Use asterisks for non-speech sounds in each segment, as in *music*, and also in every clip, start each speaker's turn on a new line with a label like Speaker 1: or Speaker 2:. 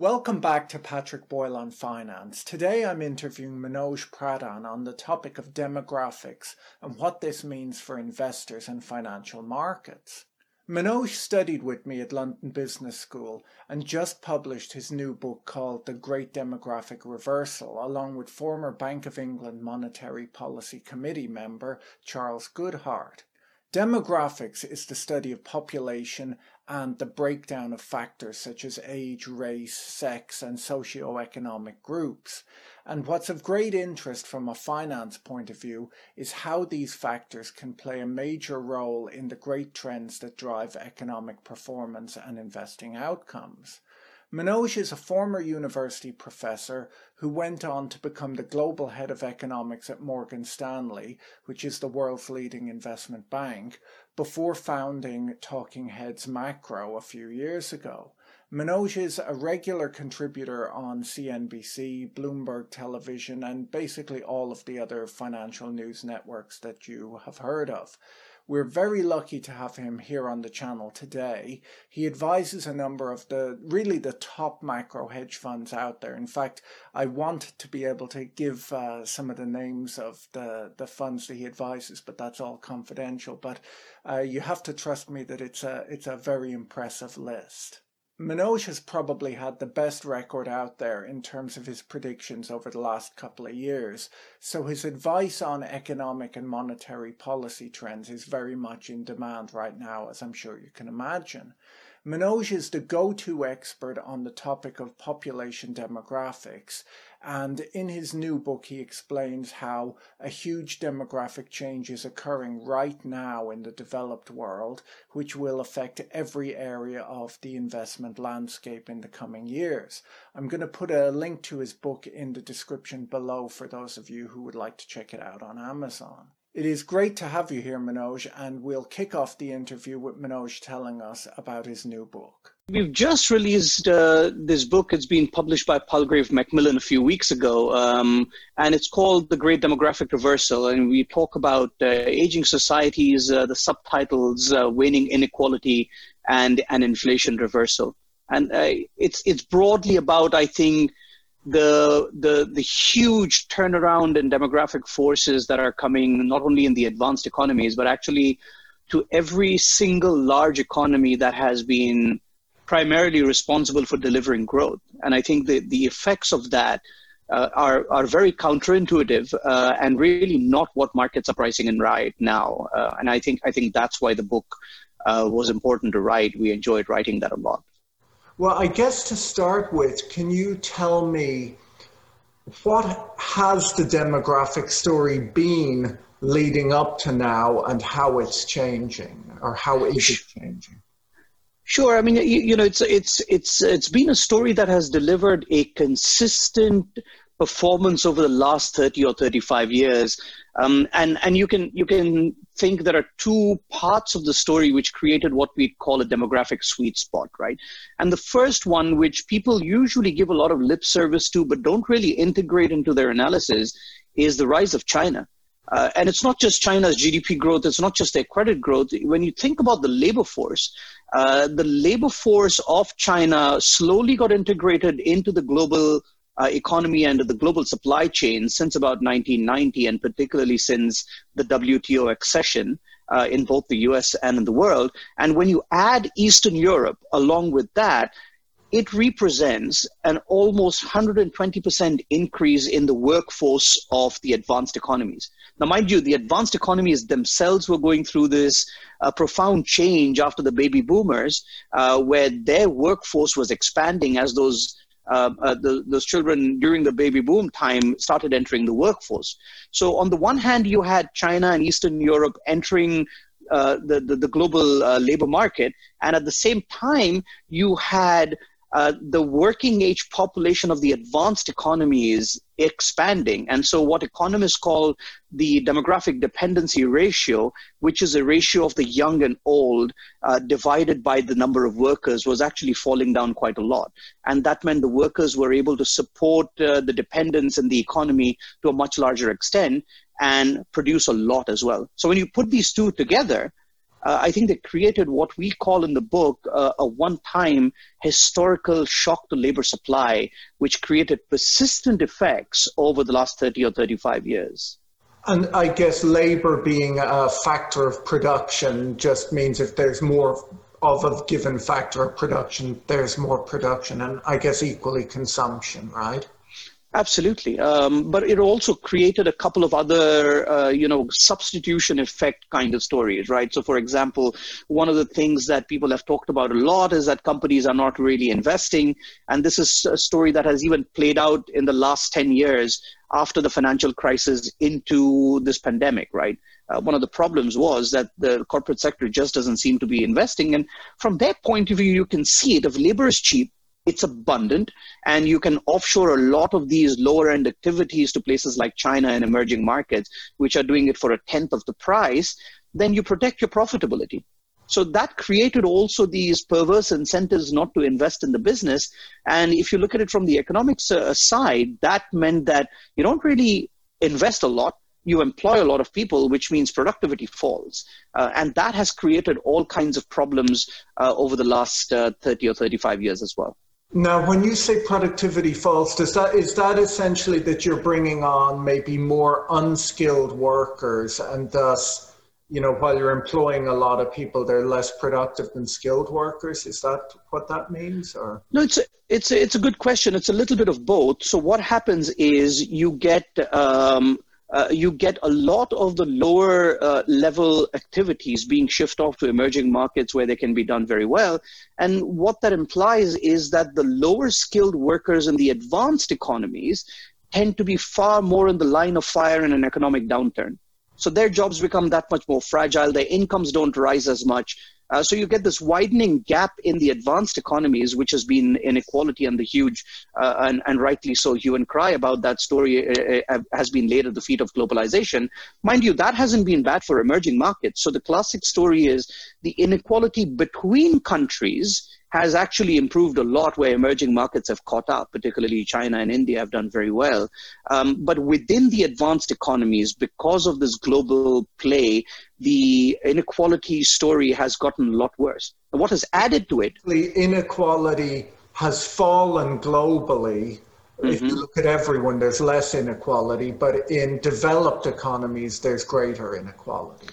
Speaker 1: Welcome back to Patrick Boyle on Finance. Today I'm interviewing Manoj Pradhan on the topic of demographics and what this means for investors and financial markets. Manoj studied with me at London Business School and just published his new book called The Great Demographic Reversal, along with former Bank of England Monetary Policy Committee member Charles Goodhart. Demographics is the study of population and the breakdown of factors such as age, race, sex, and socio-economic groups. And what's of great interest from a finance point of view is how these factors can play a major role in the great trends that drive economic performance and investing outcomes. Manoj is a former university professor who went on to become the global head of economics at Morgan Stanley, which is the world's leading investment bank, before founding Talking Heads Macro a few years ago. Manoj is a regular contributor on CNBC, Bloomberg Television, and basically all of the other financial news networks that you have heard of. We're very lucky to have him here on the channel today. He advises a number of the really the top macro hedge funds out there. In fact, I want to be able to give uh, some of the names of the, the funds that he advises, but that's all confidential. But uh, you have to trust me that it's a it's a very impressive list. Manoj has probably had the best record out there in terms of his predictions over the last couple of years, so his advice on economic and monetary policy trends is very much in demand right now, as I'm sure you can imagine. Manoj is the go-to expert on the topic of population demographics, and in his new book he explains how a huge demographic change is occurring right now in the developed world, which will affect every area of the investment landscape in the coming years. I'm going to put a link to his book in the description below for those of you who would like to check it out on Amazon. It is great to have you here, Manoj, and we'll kick off the interview with Manoj telling us about his new book.
Speaker 2: We've just released uh, this book. It's been published by Palgrave Macmillan a few weeks ago, um, and it's called The Great Demographic Reversal. And we talk about uh, aging societies, uh, the subtitles, uh, waning inequality, and an inflation reversal. And uh, it's it's broadly about, I think, the the the huge turnaround in demographic forces that are coming not only in the advanced economies but actually to every single large economy that has been primarily responsible for delivering growth. And i think the the effects of that uh, are are very counterintuitive uh, and really not what markets are pricing in right now. Uh, and i think i think that's why the book uh, was important to write. We enjoyed writing that a lot
Speaker 1: well, I guess to start with, can you tell me what has the demographic story been leading up to now and how it's changing or how is it changing?
Speaker 2: Sure. I mean, you, you, know, it's it's it's it's been a story that has delivered a consistent performance over the last 30 or 35 years um, and and you can you can think there are two parts of the story which created what we call a demographic sweet spot right and the first one which people usually give a lot of lip service to but don't really integrate into their analysis is the rise of china uh, and it's not just China's GDP growth, it's not just their credit growth. When you think about the labor force, uh, the labor force of China slowly got integrated into the global uh, economy and the global supply chain since about 1990, and particularly since the WTO accession uh, in both the US and in the world. And when you add Eastern Europe along with that, it represents an almost 120% increase in the workforce of the advanced economies. Now, mind you, the advanced economies themselves were going through this uh, profound change after the baby boomers, uh, where their workforce was expanding as those uh, uh, the, those children during the baby boom time started entering the workforce. So on the one hand, you had China and Eastern Europe entering uh, the, the, the global uh, labor market, and at the same time, you had uh, the working age population of the advanced economy is expanding. And so, what economists call the demographic dependency ratio, which is a ratio of the young and old uh, divided by the number of workers, was actually falling down quite a lot. And that meant the workers were able to support uh, the dependence in the economy to a much larger extent and produce a lot as well. So, when you put these two together, uh, I think they created what we call in the book uh, a one time historical shock to labor supply, which created persistent effects over the last 30 or 35 years.
Speaker 1: And I guess labor being a factor of production just means if there's more of a given factor of production, there's more production, and I guess equally consumption, right?
Speaker 2: Absolutely, um, but it also created a couple of other, uh, you know, substitution effect kind of stories, right? So, for example, one of the things that people have talked about a lot is that companies are not really investing, and this is a story that has even played out in the last ten years after the financial crisis into this pandemic, right? Uh, one of the problems was that the corporate sector just doesn't seem to be investing, and from that point of view, you can see it. If labor is cheap it's abundant and you can offshore a lot of these lower end activities to places like China and emerging markets, which are doing it for a tenth of the price, then you protect your profitability. So that created also these perverse incentives not to invest in the business. And if you look at it from the economics uh, side, that meant that you don't really invest a lot. You employ a lot of people, which means productivity falls. Uh, and that has created all kinds of problems uh, over the last uh, 30 or 35 years as well.
Speaker 1: Now, when you say productivity falls, does that is that essentially that you're bringing on maybe more unskilled workers, and thus, you know, while you're employing a lot of people, they're less productive than skilled workers? Is that what that means, or
Speaker 2: no? It's a, it's a, it's a good question. It's a little bit of both. So what happens is you get um, uh, you get a lot of the lower uh, level activities being shifted off to emerging markets where they can be done very well. And what that implies is that the lower skilled workers in the advanced economies tend to be far more in the line of fire in an economic downturn. So their jobs become that much more fragile, their incomes don't rise as much. Uh, so you get this widening gap in the advanced economies, which has been inequality and the huge, uh, and, and, rightly so, hue and cry about that story uh, uh, has been laid at the feet of globalization. Mind you, that hasn't been bad for emerging markets. So the classic story is the inequality between countries has actually improved a lot where emerging markets have caught up, particularly China and India have done very well. Um, but within the advanced economies, because of this global play, the inequality story has gotten a lot worse. And what has added to it?
Speaker 1: The inequality has fallen globally. Mm-hmm. If you mm-hmm. look at everyone, there's less inequality, but in developed economies, there's greater inequality.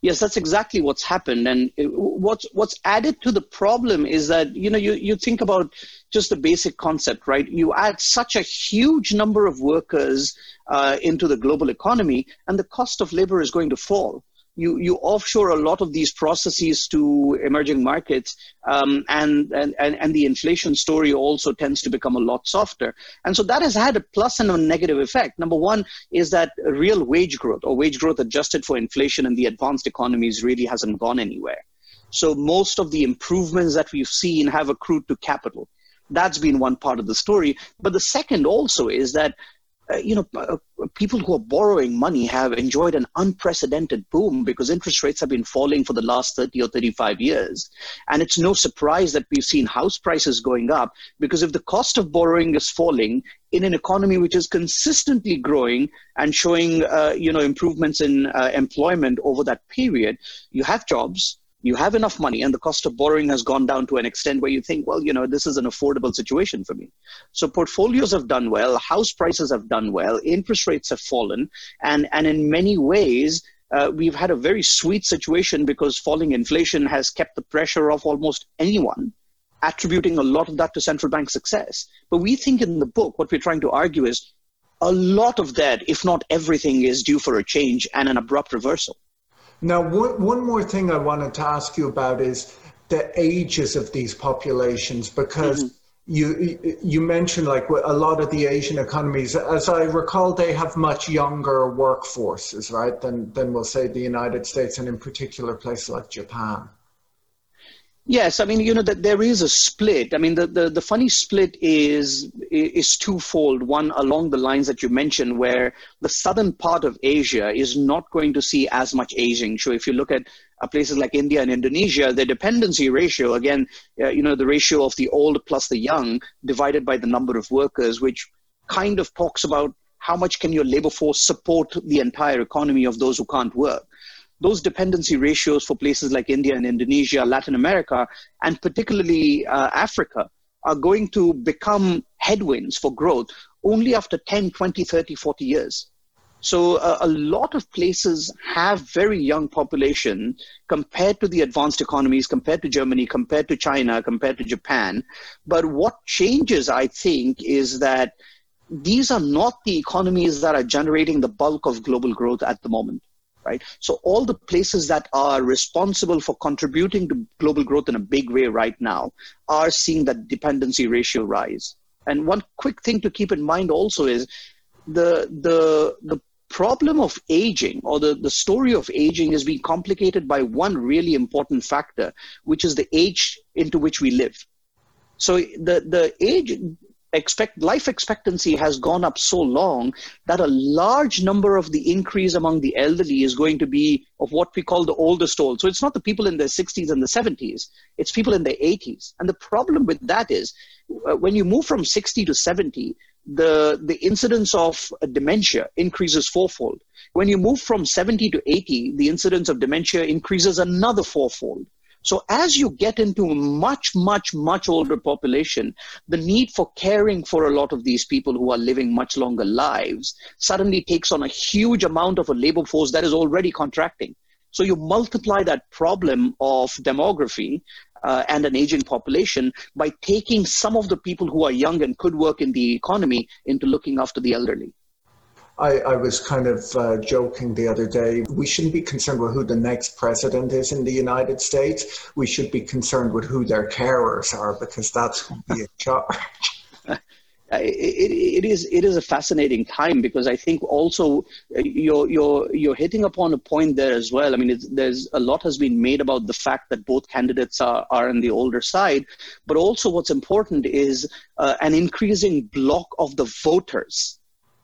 Speaker 2: Yes, that's exactly what's happened. And what's what's added to the problem is that you know you you think about just the basic concept, right? You add such a huge number of workers uh, into the global economy, and the cost of labor is going to fall you, you offshore a lot of these processes to emerging markets, um, and, and, and the inflation story also tends to become a lot softer. And so that has had a plus and a negative effect. Number one is that real wage growth or wage growth adjusted for inflation in the advanced economies really hasn't gone anywhere. So most of the improvements that we've seen have accrued to capital. That's been one part of the story. But the second also is that you know, uh, people who are borrowing money have enjoyed an unprecedented boom because interest rates have been falling for the last 30 or 35 years. And it's no surprise that we've seen house prices going up because if the cost of borrowing is falling in an economy which is consistently growing and showing, uh, you know, improvements in uh, employment over that period, you have jobs, you have enough money and the cost of borrowing has gone down to an extent where you think well you know this is an affordable situation for me. So portfolios have done well house prices have done well interest rates have fallen and and in many ways uh, we've had a very sweet situation because falling inflation has kept the pressure off almost anyone attributing a lot of that to central bank success. But we think in the book what we're trying to argue is a lot of that if not everything is due for a change and an abrupt reversal
Speaker 1: now, one, one more thing I wanted to ask you about is the ages of these populations, because mm-hmm. you you mentioned like a lot of the Asian economies, as I recall, they have much younger workforces, right, than than we'll say the United States, and in particular places like Japan.
Speaker 2: Yes, I mean, you know that there is a split. I mean, the, the, the funny split is is twofold. One along the lines that you mentioned, where the southern part of Asia is not going to see as much aging. So if you look at uh, places like India and Indonesia, the dependency ratio, again, uh, you know, the ratio of the old plus the young divided by the number of workers, which kind of talks about how much can your labor force support the entire economy of those who can't work those dependency ratios for places like India and Indonesia, Latin America, and particularly uh, Africa are going to become headwinds for growth only after 10, 20, 30, 40 years. So uh, a lot of places have very young population compared to the advanced economies, compared to Germany, compared to China, compared to Japan. But what changes, I think, is that these are not the economies that are generating the bulk of global growth at the moment right? So all the places that are responsible for contributing to global growth in a big way right now are seeing that dependency ratio rise. And one quick thing to keep in mind also is the the the problem of aging or the, the story of aging is being complicated by one really important factor, which is the age into which we live. So the, the age expect life expectancy has gone up so long that a large number of the increase among the elderly is going to be of what we call the oldest old. So it's not the people in their 60s and the 70s, it's people in their 80s. And the problem with that is uh, when you move from 60 to 70, the, the incidence of dementia increases fourfold. When you move from 70 to 80, the incidence of dementia increases another fourfold. So as you get into a much, much, much older population, the need for caring for a lot of these people who are living much longer lives suddenly takes on a huge amount of a labor force that is already contracting. So you multiply that problem of demography uh, and an aging population by taking some of the people who are young and could work in the economy into looking after the elderly.
Speaker 1: I, I was kind of uh, joking the other day. We shouldn't be concerned with who the next president is in the United States. We should be concerned with who their carers are because that's who be in charge. *laughs*
Speaker 2: It, it is it is a fascinating time because I think also uh, you're you're you're hitting upon a point there as well. I mean, there's a lot has been made about the fact that both candidates are are on the older side, but also what's important is uh, an increasing block of the voters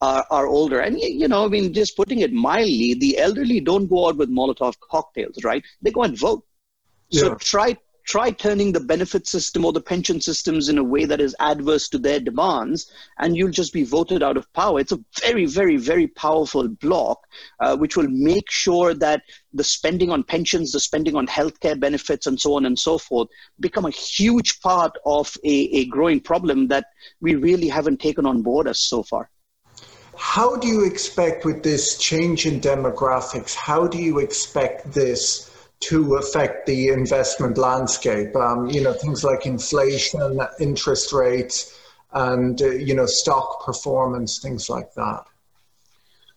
Speaker 2: are, are older. And, you know, I mean, just putting it mildly, the elderly don't go out with Molotov cocktails, right? They go and vote. Yeah. So try try turning the benefit system or the pension systems in a way that is adverse to their demands, and you'll just be voted out of power. It's a very, very, very powerful block, uh, which will make sure that the spending on pensions, the spending on healthcare benefits, and so on and so forth, become a huge part of a, a growing problem that we really haven't taken on board as so far.
Speaker 1: How do you expect with this change in demographics, how do you expect this to affect the investment landscape? Um, you know, things like inflation, interest rates, and, uh, you know, stock performance, things like that.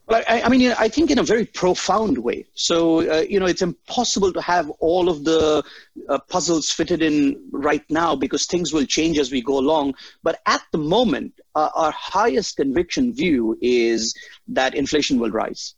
Speaker 2: Well, I, I, mean, I think in a very profound way. So, uh, you know, it's impossible to have all of the uh, puzzles fitted in right now because things will change as we go along. But at the moment, uh, our highest conviction view is that inflation will rise.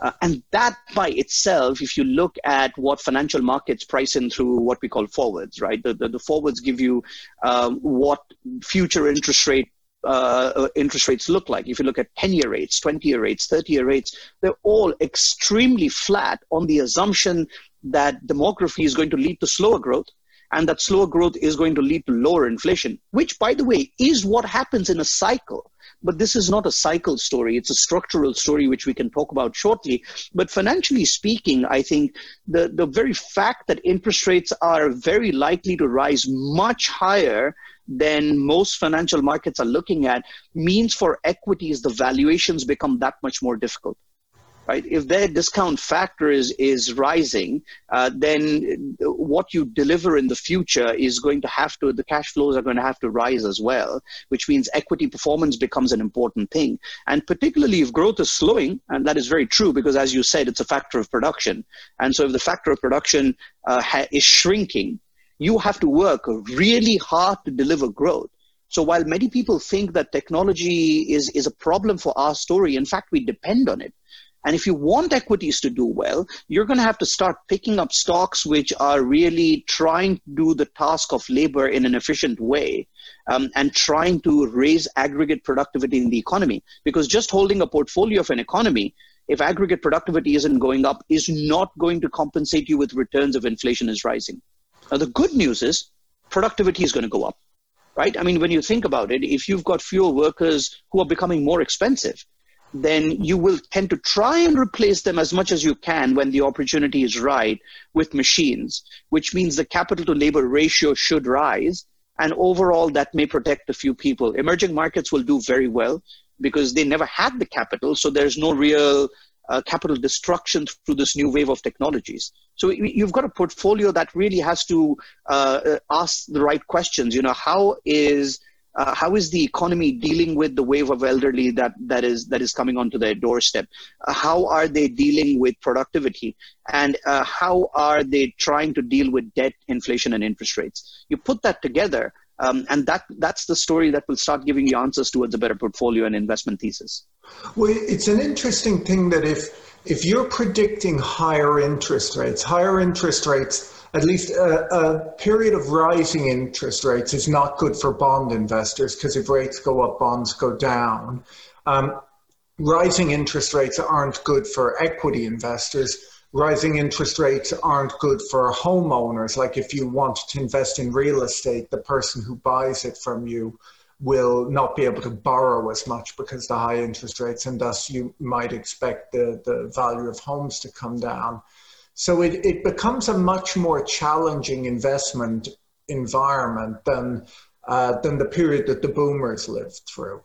Speaker 2: Uh, and that by itself, if you look at what financial markets price in through what we call forwards, right? The, the, the forwards give you um, what future interest rate uh, interest rates look like. If you look at 10 year rates, 20 year rates, 30 year rates, they're all extremely flat on the assumption that demography is going to lead to slower growth and that slower growth is going to lead to lower inflation, which, by the way, is what happens in a cycle. But this is not a cycle story. It's a structural story, which we can talk about shortly. But financially speaking, I think the, the very fact that interest rates are very likely to rise much higher than most financial markets are looking at means for equities the valuations become that much more difficult right? If their discount factor is is rising uh, then what you deliver in the future is going to have to the cash flows are going to have to rise as well which means equity performance becomes an important thing. And particularly if growth is slowing and that is very true because as you said it's a factor of production. And so if the factor of production uh, ha- is shrinking you have to work really hard to deliver growth. So while many people think that technology is, is a problem for our story, in fact, we depend on it. And if you want equities to do well, you're going to have to start picking up stocks which are really trying to do the task of labor in an efficient way um, and trying to raise aggregate productivity in the economy. Because just holding a portfolio of an economy, if aggregate productivity isn't going up, is not going to compensate you with returns if inflation is rising. Now, the good news is productivity is going to go up, right? I mean, when you think about it, if you've got fewer workers who are becoming more expensive, then you will tend to try and replace them as much as you can when the opportunity is right with machines, which means the capital to labor ratio should rise. And overall, that may protect a few people. Emerging markets will do very well because they never had the capital, so there's no real uh, capital destruction through this new wave of technologies. So you've got a portfolio that really has to uh, uh ask the right questions. You know, how is uh, how is the economy dealing with the wave of elderly that, that is that is coming onto their doorstep? Uh, how are they dealing with productivity, and uh, how are they trying to deal with debt, inflation, and interest rates? You put that together, um, and that that's the story that will start giving you answers towards a better portfolio and investment thesis.
Speaker 1: Well, it's an interesting thing that if if you're predicting higher interest rates, higher interest rates at least a, a, period of rising interest rates is not good for bond investors because if rates go up, bonds go down. Um, rising interest rates aren't good for equity investors. Rising interest rates aren't good for homeowners. Like if you want to invest in real estate, the person who buys it from you will not be able to borrow as much because the high interest rates, and thus you might expect the, the value of homes to come down. So it, it becomes a much more challenging investment environment than, uh, than the period that the boomers lived through.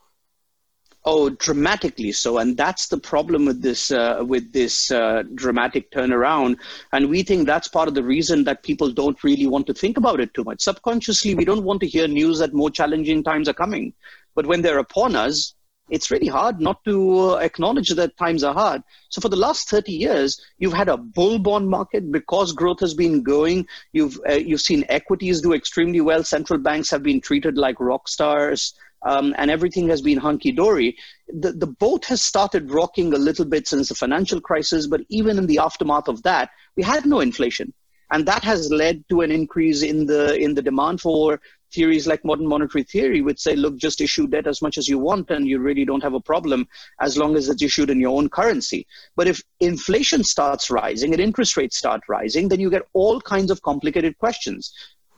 Speaker 2: Oh, dramatically so, and that's the problem with this uh, with this uh, dramatic turnaround. And we think that's part of the reason that people don't really want to think about it too much. Subconsciously, we don't want to hear news that more challenging times are coming. But when they're upon us, it's really hard not to uh, acknowledge that times are hard. So for the last 30 years, you've had a bull bond market because growth has been going. You've uh, you've seen equities do extremely well. Central banks have been treated like rock stars. Um, and everything has been hunky dory. The, the boat has started rocking a little bit since the financial crisis, but even in the aftermath of that, we had no inflation. And that has led to an increase in the in the demand for theories like modern monetary theory which say look just issue debt as much as you want and you really don't have a problem as long as it's issued in your own currency. But if inflation starts rising and interest rates start rising then you get all kinds of complicated questions.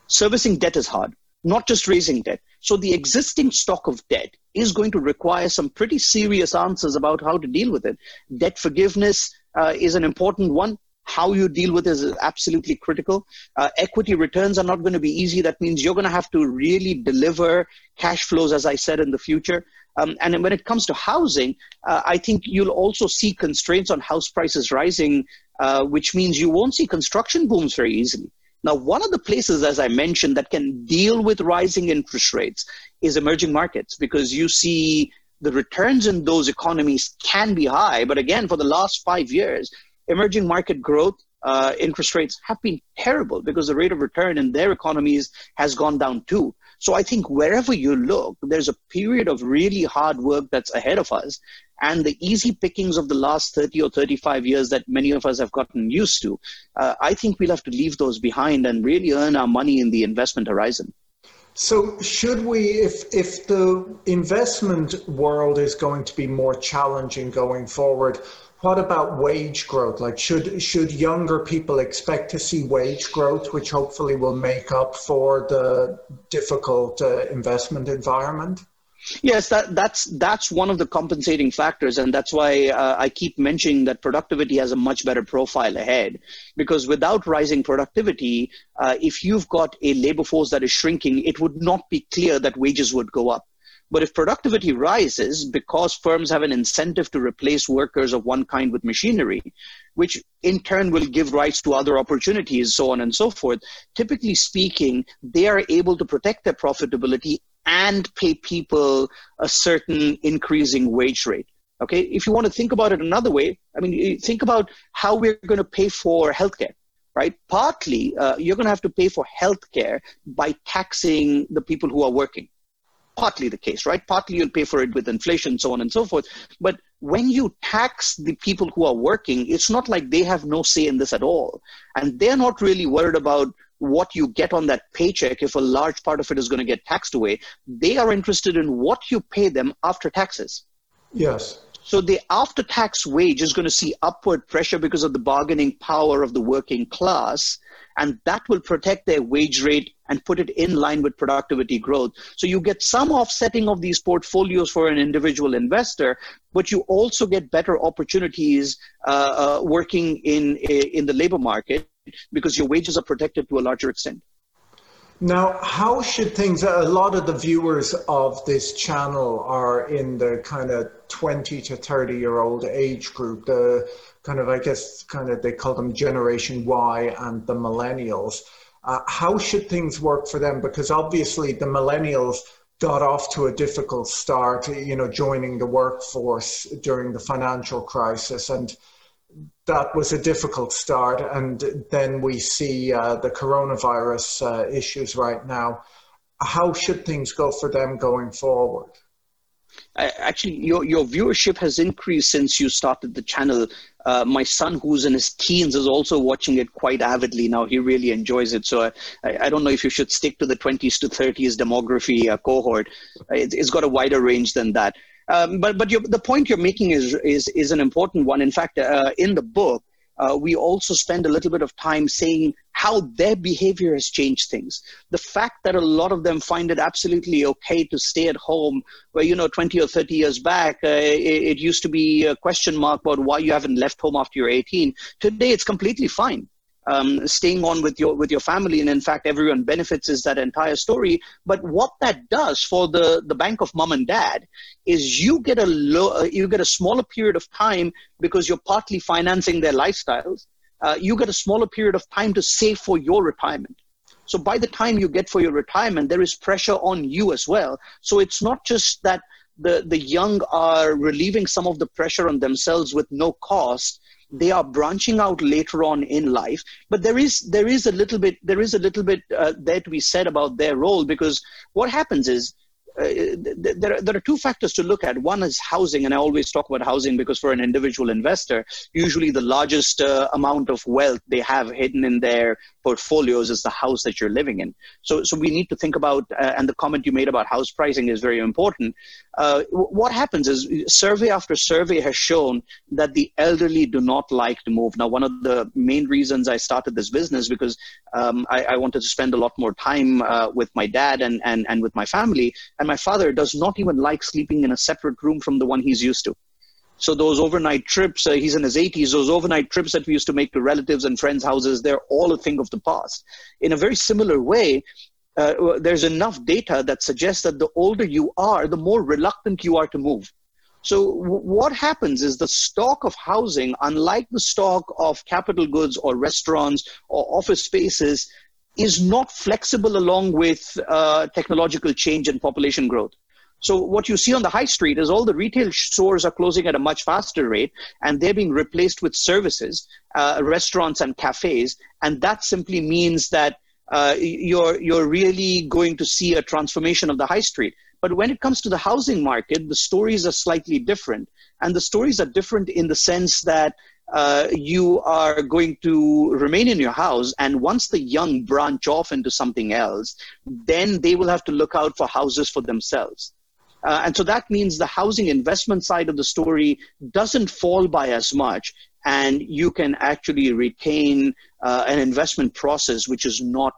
Speaker 2: Servicing debt is hard not just raising debt so the existing stock of debt is going to require some pretty serious answers about how to deal with it debt forgiveness uh, is an important one how you deal with is absolutely critical. Uh, equity returns are not going to be easy. That means you're going to have to really deliver cash flows, as I said, in the future. Um, and when it comes to housing, uh, I think you'll also see constraints on house prices rising, uh, which means you won't see construction booms very easily. Now, one of the places, as I mentioned, that can deal with rising interest rates is emerging markets because you see the returns in those economies can be high. But again, for the last five years, emerging market growth, uh, interest rates have been terrible because the rate of return in their economies has gone down too. So I think wherever you look, there's a period of really hard work that's ahead of us. And the easy pickings of the last 30 or 35 years that many of us have gotten used to, uh, I think we'll have to leave those behind and really earn our money in the investment horizon.
Speaker 1: So, should we, if if the investment world is going to be more challenging going forward, what about wage growth? Like, should should younger people expect to see wage growth, which hopefully will make up for the difficult uh, investment environment?
Speaker 2: Yes, that, that's that's one of the compensating factors, and that's why uh, I keep mentioning that productivity has a much better profile ahead. Because without rising productivity, uh, if you've got a labor force that is shrinking, it would not be clear that wages would go up. But if productivity rises because firms have an incentive to replace workers of one kind with machinery, which in turn will give rise to other opportunities, so on and so forth, typically speaking, they are able to protect their profitability and pay people a certain increasing wage rate. Okay, if you want to think about it another way, I mean, think about how we're going to pay for healthcare right? Partly, uh, you're going to have to pay for healthcare by taxing the people who are working partly the case, right? Partly you'll pay for it with inflation, so on and so forth. But when you tax the people who are working, it's not like they have no say in this at all. And they're not really worried about what you get on that paycheck if a large part of it is going to get taxed away. They are interested in what you pay them after taxes.
Speaker 1: Yes.
Speaker 2: So the after tax wage is going to see upward pressure because of the bargaining power of the working class, and that will protect their wage rate and put it in line with productivity growth. So you get some offsetting of these portfolios for an individual investor, but you also get better opportunities uh, uh, working in in the labor market because your wages are protected to a larger extent.
Speaker 1: Now, how should things, a lot of the viewers of this channel are in the kind of 20 to 30 year old age group, the kind of, I guess, kind of, they call them Generation Y and the millennials. Uh, how should things work for them? Because obviously the millennials got off to a difficult start, you know, joining the workforce during the financial crisis. And that was a difficult start. And then we see uh, the coronavirus uh, issues right now. How should things go for them going forward?
Speaker 2: Actually, your, your viewership has increased since you started the channel. Uh, my son, who's in his teens, is also watching it quite avidly now. He really enjoys it. So I, I don't know if you should stick to the 20s to 30s demography uh, cohort. It, it's got a wider range than that. Um, but but the point you're making is is is an important one. In fact, uh, in the book, uh, we also spend a little bit of time saying how their behavior has changed things. The fact that a lot of them find it absolutely okay to stay at home, where you know 20 or 30 years back, uh, it, it used to be a question mark about why you haven't left home after you're 18. Today, it's completely fine um, staying on with your with your family, and in fact, everyone benefits is that entire story. But what that does for the the bank of mom and dad is you get a low, uh, you get a smaller period of time because you're partly financing their lifestyles. Uh, you get a smaller period of time to save for your retirement. So by the time you get for your retirement, there is pressure on you as well. So it's not just that the, the young are relieving some of the pressure on themselves with no cost they are branching out later on in life. But there is there is a little bit there is a little bit uh, be said about their role because what happens is there, there are two factors to look at. One is housing, and I always talk about housing because for an individual investor, usually the largest uh, amount of wealth they have hidden in their portfolios is the house that you're living in. So, so we need to think about, uh, and the comment you made about house pricing is very important. Uh, what happens is survey after survey has shown that the elderly do not like to move. Now, one of the main reasons I started this business because um, I, I, wanted to spend a lot more time uh, with my dad and, and, and with my family. And my father does not even like sleeping in a separate room from the one he's used to. So those overnight trips, uh, he's in his 80s, those overnight trips that we used to make to relatives and friends' houses, they're all a thing of the past. In a very similar way, uh, there's enough data that suggests that the older you are, the more reluctant you are to move. So w- what happens is the stock of housing, unlike the stock of capital goods or restaurants or office spaces, is not flexible along with uh, technological change and population growth. So what you see on the high street is all the retail stores are closing at a much faster rate, and they're being replaced with services, uh, restaurants and cafes, and that simply means that uh, you're you're really going to see a transformation of the high street. But when it comes to the housing market, the stories are slightly different, and the stories are different in the sense that uh, you are going to remain in your house and once the young branch off into something else then they will have to look out for houses for themselves. Uh, and so that means the housing investment side of the story doesn't fall by as much and you can actually retain uh, an investment process which is not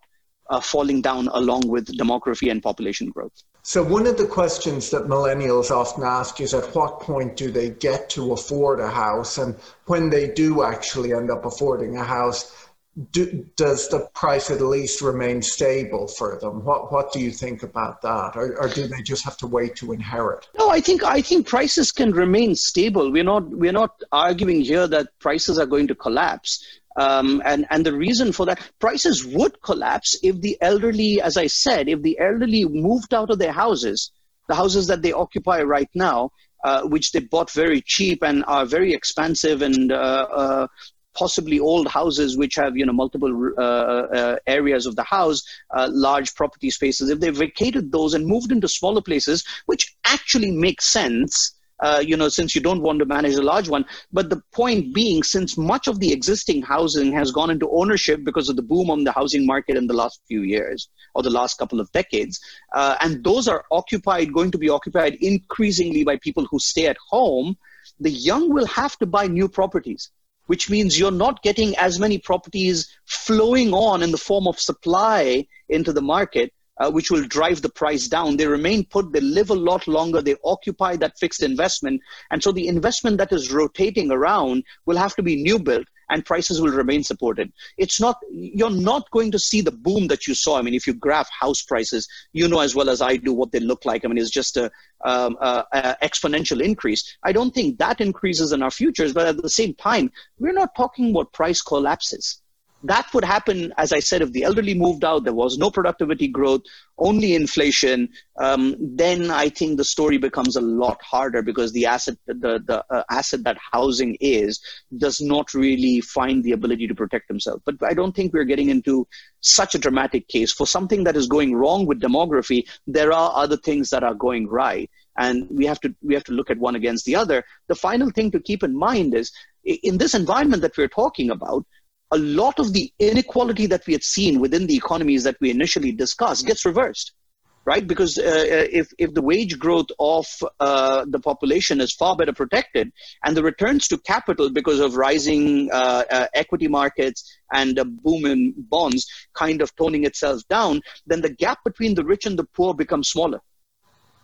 Speaker 2: uh, falling down along with demography and population growth
Speaker 1: so one of the questions that millennials often ask is at what point do they get to afford a house? And when they do actually end up affording a house, do, does the price at least remain stable for them? What What do you think about that, or, or, do they just have to wait to inherit?
Speaker 2: No, I think I think prices can remain stable. We're not we're not arguing here that prices are going to collapse. Um, and, and the reason for that, prices would collapse if the elderly, as I said, if the elderly moved out of their houses, the houses that they occupy right now, uh, which they bought very cheap and are very expensive and uh, uh, possibly old houses which have you know multiple uh, uh, areas of the house, uh, large property spaces, if they vacated those and moved into smaller places, which actually makes sense. Uh, you know, since you don't want to manage a large one. But the point being, since much of the existing housing has gone into ownership because of the boom on the housing market in the last few years or the last couple of decades, uh, and those are occupied, going to be occupied increasingly by people who stay at home, the young will have to buy new properties which means you're not getting as many properties flowing on in the form of supply into the market, uh, which will drive the price down. They remain put, they live a lot longer, they occupy that fixed investment. And so the investment that is rotating around will have to be new built and prices will remain supported. It's not, you're not going to see the boom that you saw. I mean, if you graph house prices, you know as well as I do what they look like. I mean, it's just a, um, a, a exponential increase. I don't think that increases in our futures, but at the same time, we're not talking about price collapses that would happen, as I said, if the elderly moved out, there was no productivity growth, only inflation. Um, then I think the story becomes a lot harder because the asset, the the uh, asset that housing is, does not really find the ability to protect themselves. But I don't think we're getting into such a dramatic case for something that is going wrong with demography. There are other things that are going right and we have to we have to look at one against the other the final thing to keep in mind is in this environment that we're talking about a lot of the inequality that we had seen within the economies that we initially discussed gets reversed right? Because uh, uh, if, if the wage growth of uh, the population is far better protected and the returns to capital because of rising uh, uh, equity markets and a boom in bonds kind of toning itself down then the gap between the rich and the poor becomes smaller.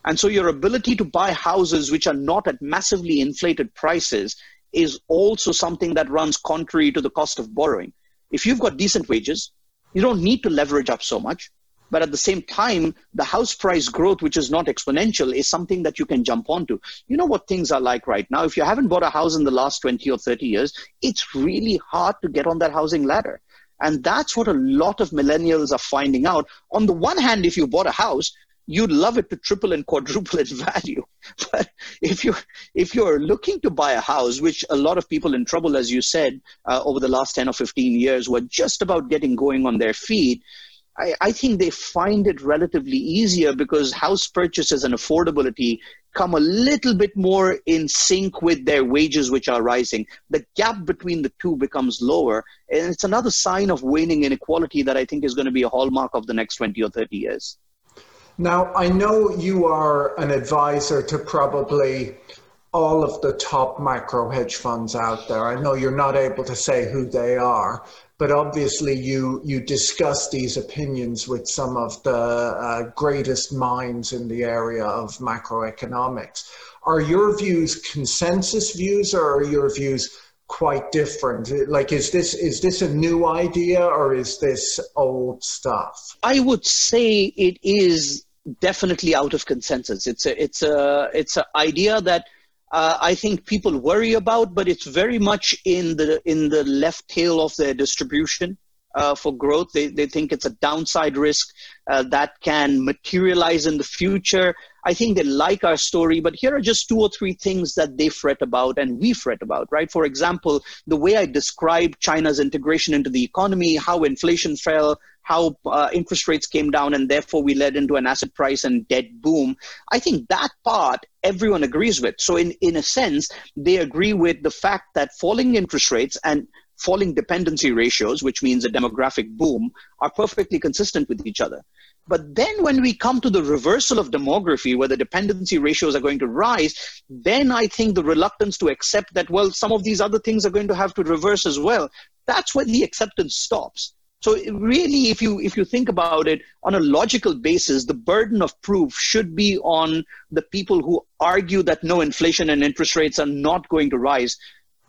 Speaker 2: And so your ability to buy houses which are not at massively inflated prices is also something that runs contrary to the cost of borrowing. If you've got decent wages, you don't need to leverage up so much. But at the same time, the house price growth, which is not exponential, is something that you can jump onto. You know what things are like right now. If you haven't bought a house in the last 20 or 30 years, it's really hard to get on that housing ladder. And that's what a lot of millennials are finding out. On the one hand, if you bought a house, you'd love it to triple and quadruple its value. *laughs* But if you if you're looking to buy a house, which a lot of people in trouble, as you said, uh, over the last ten or fifteen years, were just about getting going on their feet. I, I think they find it relatively easier because house purchases and affordability come a little bit more in sync with their wages, which are rising. The gap between the two becomes lower. And it's another sign of waning inequality that I think is going to be a hallmark of the next 20 or 30 years.
Speaker 1: Now, I know you are an advisor to probably all of the top macro hedge funds out there. I know you're not able to say who they are, but obviously you you discuss these opinions with some of the uh, greatest minds in the area of macroeconomics. Are your views consensus views, or are your views quite different? Like, is this is this a new idea, or is this old stuff?
Speaker 2: I would say it is definitely out of consensus. It's a it's a it's an idea that uh, I think people worry about, but it's very much in the in the left tail of their distribution uh, for growth. They they think it's a downside risk uh, that can materialize in the future. I think they like our story, but here are just two or three things that they fret about and we fret about, right? For example, the way I describe China's integration into the economy, how inflation fell, how uh, interest rates came down and therefore we led into an asset price and debt boom. I think that part everyone agrees with. So in, in a sense, they agree with the fact that falling interest rates and falling dependency ratios, which means a demographic boom, are perfectly consistent with each other. But then when we come to the reversal of demography, where the dependency ratios are going to rise, then I think the reluctance to accept that, well, some of these other things are going to have to reverse as well, that's where the acceptance stops. So really, if you if you think about it on a logical basis, the burden of proof should be on the people who argue that no inflation and interest rates are not going to rise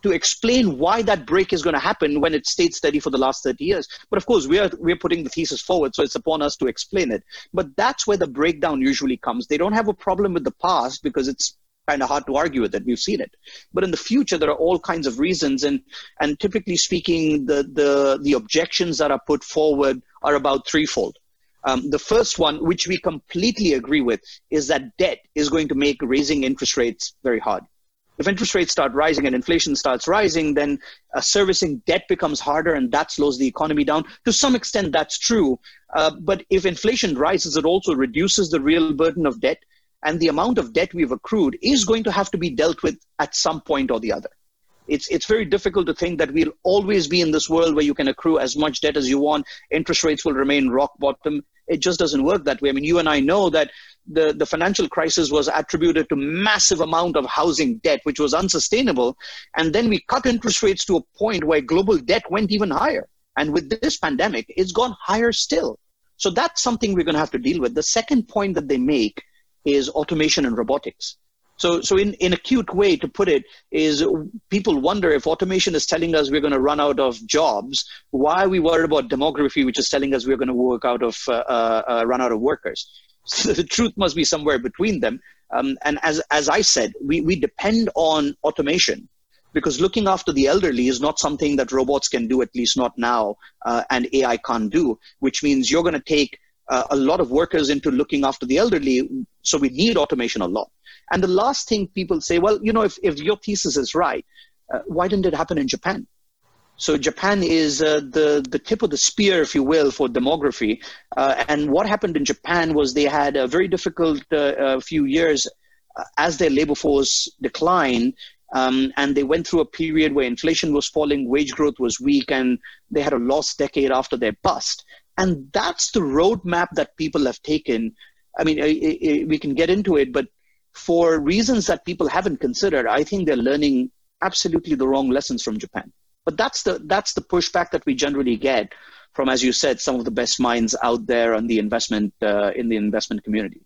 Speaker 2: to explain why that break is going to happen when it stayed steady for the last 30 years. But of course, we are we're putting the thesis forward, so it's upon us to explain it. But that's where the breakdown usually comes. They don't have a problem with the past because it's kind of hard to argue with it. We've seen it. But in the future, there are all kinds of reasons. And, and typically speaking, the, the, the objections that are put forward are about threefold. Um, the first one, which we completely agree with, is that debt is going to make raising interest rates very hard. If interest rates start rising and inflation starts rising, then uh, servicing debt becomes harder and that slows the economy down. To some extent, that's true. Uh, but if inflation rises, it also reduces the real burden of debt. And the amount of debt we've accrued is going to have to be dealt with at some point or the other. It's, it's very difficult to think that we'll always be in this world where you can accrue as much debt as you want. Interest rates will remain rock bottom. It just doesn't work that way. I mean, you and I know that the, the financial crisis was attributed to massive amount of housing debt, which was unsustainable. And then we cut interest rates to a point where global debt went even higher. And with this pandemic, it's gone higher still. So that's something we're going to have to deal with. The second point that they make is automation and robotics. So, so in, in a cute way to put it is people wonder if automation is telling us we're going to run out of jobs. Why are we worried about demography, which is telling us we're going to work out of uh, uh, uh run out of workers? *laughs* The truth must be somewhere between them. Um, and as as I said, we we depend on automation because looking after the elderly is not something that robots can do, at least not now, uh, and AI can't do. Which means you're going to take uh, a lot of workers into looking after the elderly. So we need automation a lot. And the last thing people say, well, you know, if, if your thesis is right, uh, why didn't it happen in Japan? So Japan is uh, the the tip of the spear, if you will, for demography. Uh, and what happened in Japan was they had a very difficult uh, uh few years uh, as their labor force declined, um, and they went through a period where inflation was falling, wage growth was weak, and they had a lost decade after their bust. And that's the roadmap that people have taken. I mean, we can get into it, but for reasons that people haven't considered, I think they're learning absolutely the wrong lessons from Japan. But that's the that's the pushback that we generally get from, as you said, some of the best minds out there on the investment uh, in the investment community.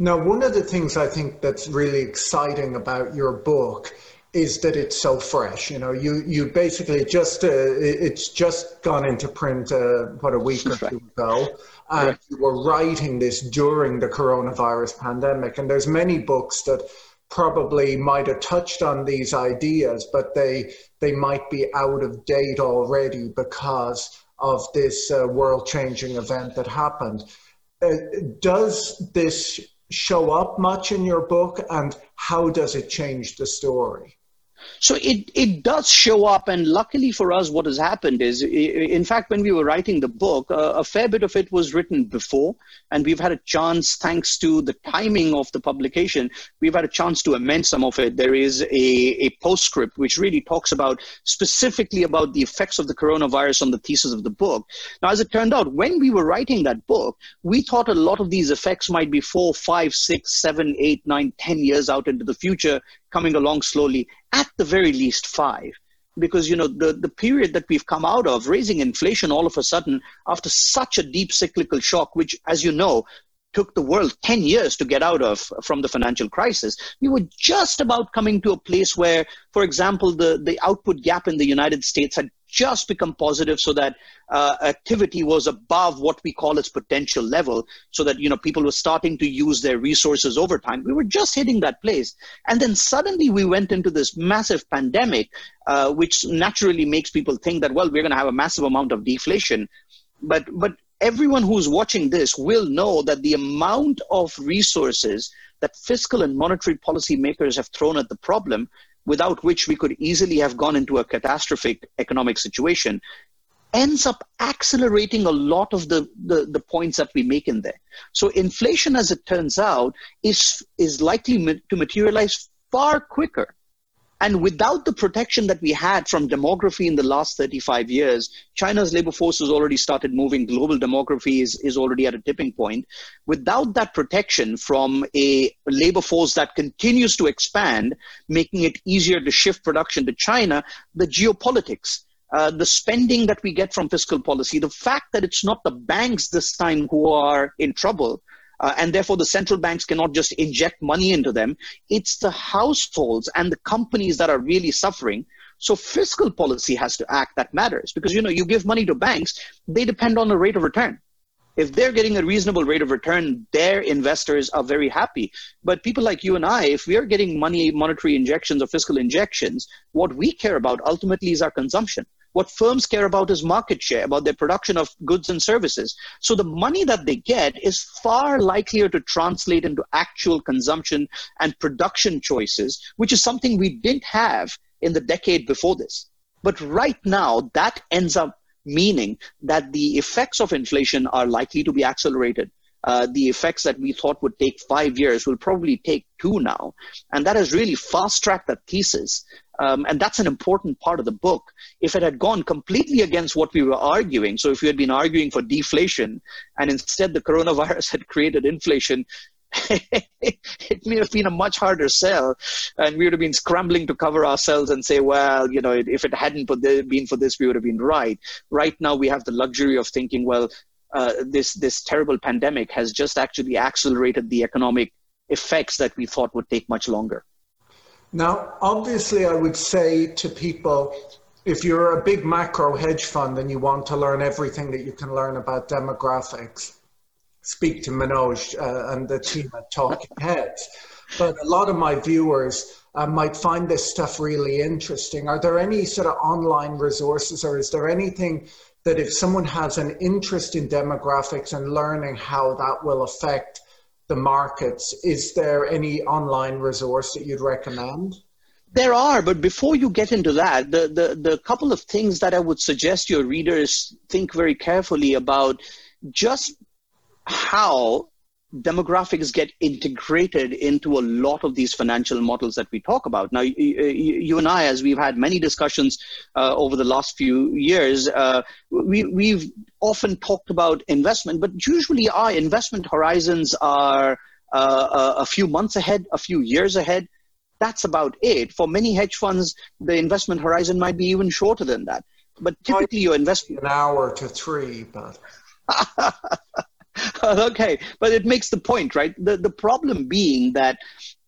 Speaker 1: Now, one of the things I think that's really exciting about your book is that it's so fresh. You know, you you basically just uh, it's just gone into print uh, what a week or two ago, and right. you were writing this during the coronavirus pandemic. And there's many books that probably might have touched on these ideas, but they they might be out of date already because of this uh, world-changing event that happened. Uh, does this show up much in your book, and how does it change the story?
Speaker 2: So it, it does show up. And luckily for us, what has happened is, in fact, when we were writing the book, uh, a fair bit of it was written before. And we've had a chance, thanks to the timing of the publication, we've had a chance to amend some of it. There is a, a postscript which really talks about specifically about the effects of the coronavirus on the thesis of the book. Now, as it turned out, when we were writing that book, we thought a lot of these effects might be four, five, six, seven, eight, nine, ten years out into the future coming along slowly, at the very least five. Because you know the, the period that we've come out of, raising inflation all of a sudden after such a deep cyclical shock, which, as you know, took the world 10 years to get out of from the financial crisis. We were just about coming to a place where, for example, the, the output gap in the United States had just become positive so that uh, activity was above what we call its potential level so that you know people were starting to use their resources over time. We were just hitting that place. And then suddenly we went into this massive pandemic uh, which naturally makes people think that well we're going to have a massive amount of deflation. But but everyone who's watching this will know that the amount of resources that fiscal and monetary policy makers have thrown at the problem without which we could easily have gone into a catastrophic economic situation, ends up accelerating a lot of the, the, the, points that we make in there. So inflation, as it turns out, is, is likely to materialize far quicker and without the protection that we had from demography in the last 35 years, China's labor force has already started moving. Global demography is, is already at a tipping point. Without that protection from a labor force that continues to expand, making it easier to shift production to China, the geopolitics, uh, the spending that we get from fiscal policy, the fact that it's not the banks this time who are in trouble, uh, and therefore the central banks cannot just inject money into them. It's the households and the companies that are really suffering. So fiscal policy has to act that matters because you know you give money to banks, they depend on the rate of return. If they're getting a reasonable rate of return, their investors are very happy. But people like you and I, if we are getting money, monetary injections or fiscal injections, what we care about ultimately is our consumption. What firms care about is market share, about their production of goods and services. So the money that they get is far likelier to translate into actual consumption and production choices, which is something we didn't have in the decade before this. But right now, that ends up meaning that the effects of inflation are likely to be accelerated. Uh, the effects that we thought would take five years will probably take two now. And that has really fast tracked that thesis. Um, and that's an important part of the book. If it had gone completely against what we were arguing, so if we had been arguing for deflation and instead the coronavirus *laughs* had created inflation, *laughs* it may have been a much harder sell, and we would have been scrambling to cover ourselves and say, well, you know, if it hadn't been for this, we would have been right. Right now, we have the luxury of thinking, well, uh, this this terrible pandemic has just actually accelerated the economic effects that we thought would take much longer.
Speaker 1: Now, obviously, I would say to people, if you're a big macro hedge fund and you want to learn everything that you can learn about demographics, speak to Manoj uh, and the team at Talking *laughs* Heads. But a lot of my viewers uh, might find this stuff really interesting. Are there any sort of online resources, or is there anything that if someone has an interest in demographics and learning how that will affect the markets, is there any online resource that you'd recommend?
Speaker 2: There are, but before you get into that, the, the, the couple of things that I would suggest your readers think very carefully about just how demographics get integrated into a lot of these financial models that we talk about. Now, you, you and I, as we've had many discussions uh, over the last few years, uh, we, we've often talked about investment, but usually our investment horizons are uh, a few months ahead, a few years ahead. That's about it. For many hedge funds, the investment horizon might be even shorter than that. But typically, your investment
Speaker 1: an hour to three, but. *laughs* *laughs*
Speaker 2: okay, but it makes the point, right? The, the problem being that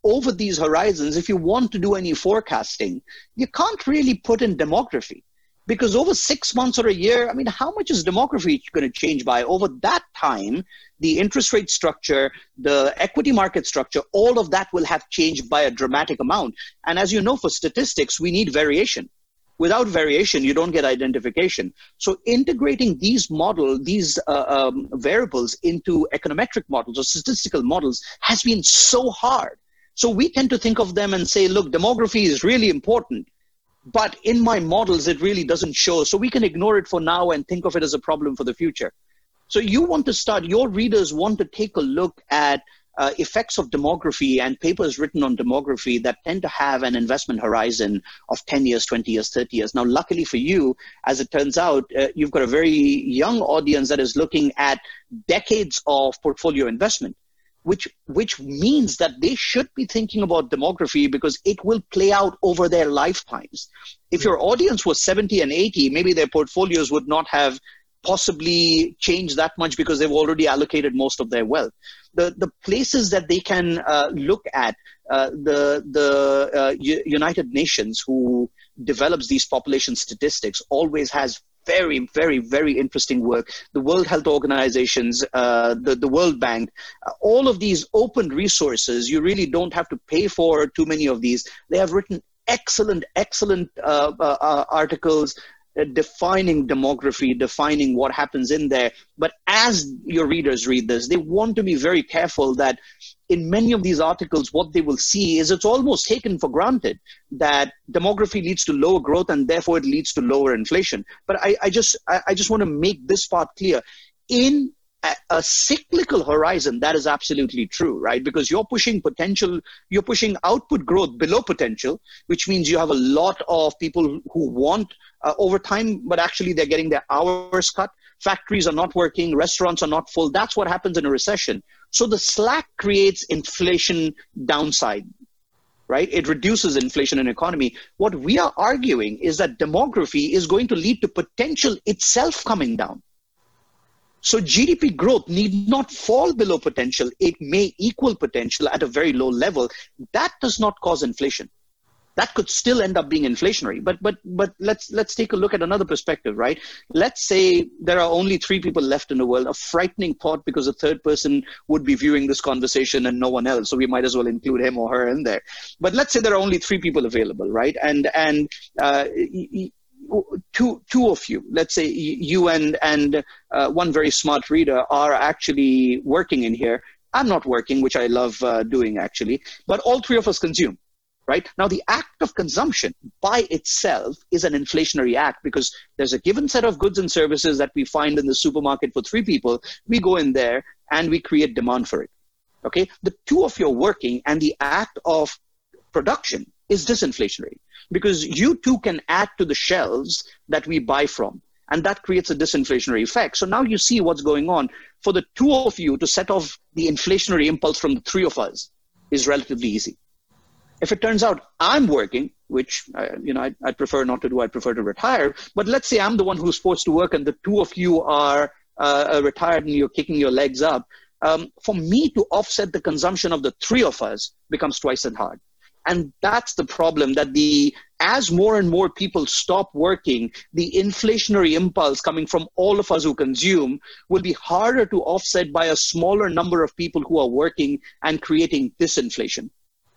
Speaker 2: over these horizons, if you want to do any forecasting, you can't really put in demography because over six months or a year, I mean, how much is demography going to change by? Over that time, the interest rate structure, the equity market structure, all of that will have changed by a dramatic amount. And as you know, for statistics, we need variation without variation you don't get identification. So integrating these model these uh, um, variables into econometric models or statistical models has been so hard. So we tend to think of them and say look demography is really important but in my models it really doesn't show. So we can ignore it for now and think of it as a problem for the future. So you want to start your readers want to take a look at uh, effects of demography and papers written on demography that tend to have an investment horizon of 10 years, 20 years, 30 years. Now, luckily for you, as it turns out, uh, you've got a very young audience that is looking at decades of portfolio investment. Which, which means that they should be thinking about demography because it will play out over their lifetimes. If your audience was 70 and 80, maybe their portfolios would not have possibly change that much because they've already allocated most of their wealth. The, the places that they can uh, look at, uh, the, the uh, United Nations, who develops these population statistics, always has very, very, very interesting work. The World Health Organizations, uh, the, the World Bank, uh, all of these open resources, you really don't have to pay for too many of these. They have written excellent, excellent uh, uh, uh articles Uh, defining demography, defining what happens in there. But as your readers read this, they want to be very careful that in many of these articles, what they will see is it's almost taken for granted that demography leads to lower growth and therefore it leads to lower inflation. But I, I just I, I just want to make this part clear. In a, cyclical horizon, that is absolutely true, right? Because you're pushing potential, you're pushing output growth below potential, which means you have a lot of people who want uh, overtime, but actually they're getting their hours cut. Factories are not working, restaurants are not full. That's what happens in a recession. So the slack creates inflation downside, right? It reduces inflation in economy. What we are arguing is that demography is going to lead to potential itself coming down. So GDP growth need not fall below potential. It may equal potential at a very low level. That does not cause inflation. That could still end up being inflationary. But but but let's let's take a look at another perspective, right? Let's say there are only three people left in the world. A frightening thought because a third person would be viewing this conversation and no one else. So we might as well include him or her in there. But let's say there are only three people available, right? And and uh, two two of you, let's say you and and uh, one very smart reader are actually working in here. I'm not working, which I love uh, doing actually, but all three of us consume right? Now, the act of consumption by itself is an inflationary act because there's a given set of goods and services that we find in the supermarket for three people. We go in there and we create demand for it. Okay. The two of you are working and the act of production is disinflationary because you too can add to the shelves that we buy from. And that creates a disinflationary effect. So now you see what's going on. For the two of you to set off the inflationary impulse from the three of us is relatively easy if it turns out I'm working, which uh, you know I, I prefer not to do, I prefer to retire. But let's say I'm the one who's supposed to work, and the two of you are uh, uh, retired, and you're kicking your legs up. Um, for me to offset the consumption of the three of us becomes twice as hard, and that's the problem. That the as more and more people stop working, the inflationary impulse coming from all of us who consume will be harder to offset by a smaller number of people who are working and creating disinflation.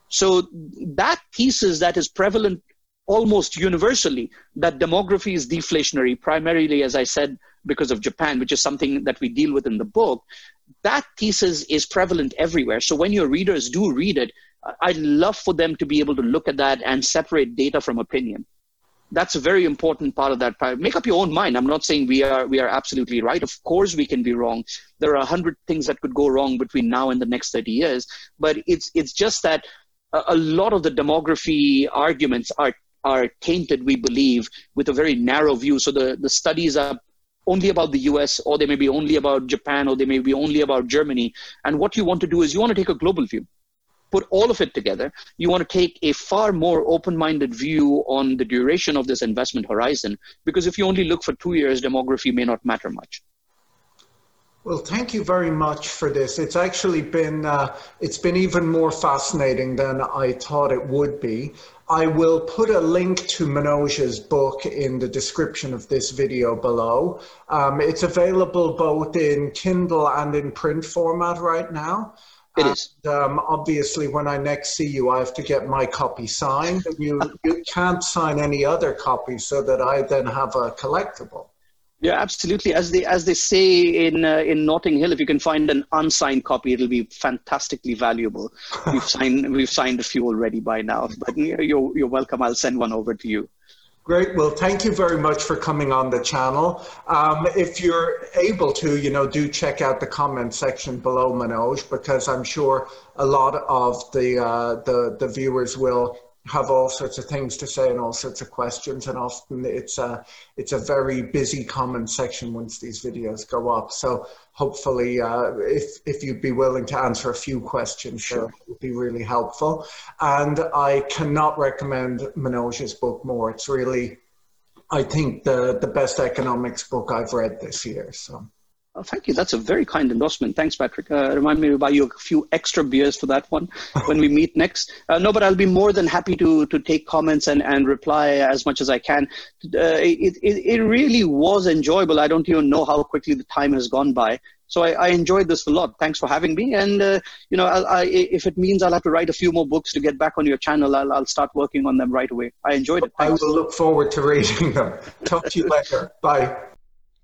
Speaker 2: So that thesis that is prevalent almost universally that demography is deflationary, primarily, as I said, because of Japan, which is something that we deal with in the book, that thesis is prevalent everywhere. So when your readers do read it, I'd love for them to be able to look at that and separate data from opinion. That's a very important part of that. Make up your own mind. I'm not saying we are we are absolutely right. Of course, we can be wrong. There are a hundred things that could go wrong between now and the next 30 years. But it's it's just that a lot of the demography arguments are are tainted, we believe, with a very narrow view. So the, the studies are only about the US, or they may be only about Japan, or they may be only about Germany. And what you want to do is you want to take a global view, put all of it together. You want to take a far more open minded view on the duration of this investment horizon, because if you only look for two years, demography may not matter much.
Speaker 1: Well, thank you very much for this. It's actually been uh, it's been even more fascinating than I thought it would be. I will put a link to Manoj's book in the description of this video below. Um, it's available both in Kindle and in print format right now.
Speaker 2: It is.
Speaker 1: And, um, obviously, when I next see you, I have to get my copy signed. You you can't sign any other copy, so that I then have a collectible.
Speaker 2: Yeah, absolutely. As they as they say in uh, in Notting Hill, if you can find an unsigned copy, it'll be fantastically valuable. *laughs* we've signed we've signed a few already by now, but you're you're welcome. I'll send one over to you.
Speaker 1: Great. Well, thank you very much for coming on the channel. Um, if you're able to, you know, do check out the comment section below Manoj because I'm sure a lot of the uh, the the viewers will have all sorts of things to say and all sorts of questions and often it's a it's a very busy comment section once these videos go up. So hopefully uh, if if you'd be willing to answer a few questions sure. it would be really helpful. And i cannot recommend manoj's book more. It's really i think the the best economics book i've read this year so
Speaker 2: Oh, thank you. That's a very kind endorsement. Thanks, Patrick. Uh, remind me to buy you a few extra beers for that one when we meet next. Uh, no, but I'll be more than happy to to take comments and, and reply as much as I can. Uh, it, it, it really was enjoyable. I don't even know how quickly the time has gone by. So I, I enjoyed this a lot. Thanks for having me. And uh, you know, I, I, if it means I'll have to write a few more books to get back on your channel, I'll, I'll start working on them right away. I enjoyed it.
Speaker 1: Thanks. I will look forward to reading them. Talk to you later. Bye.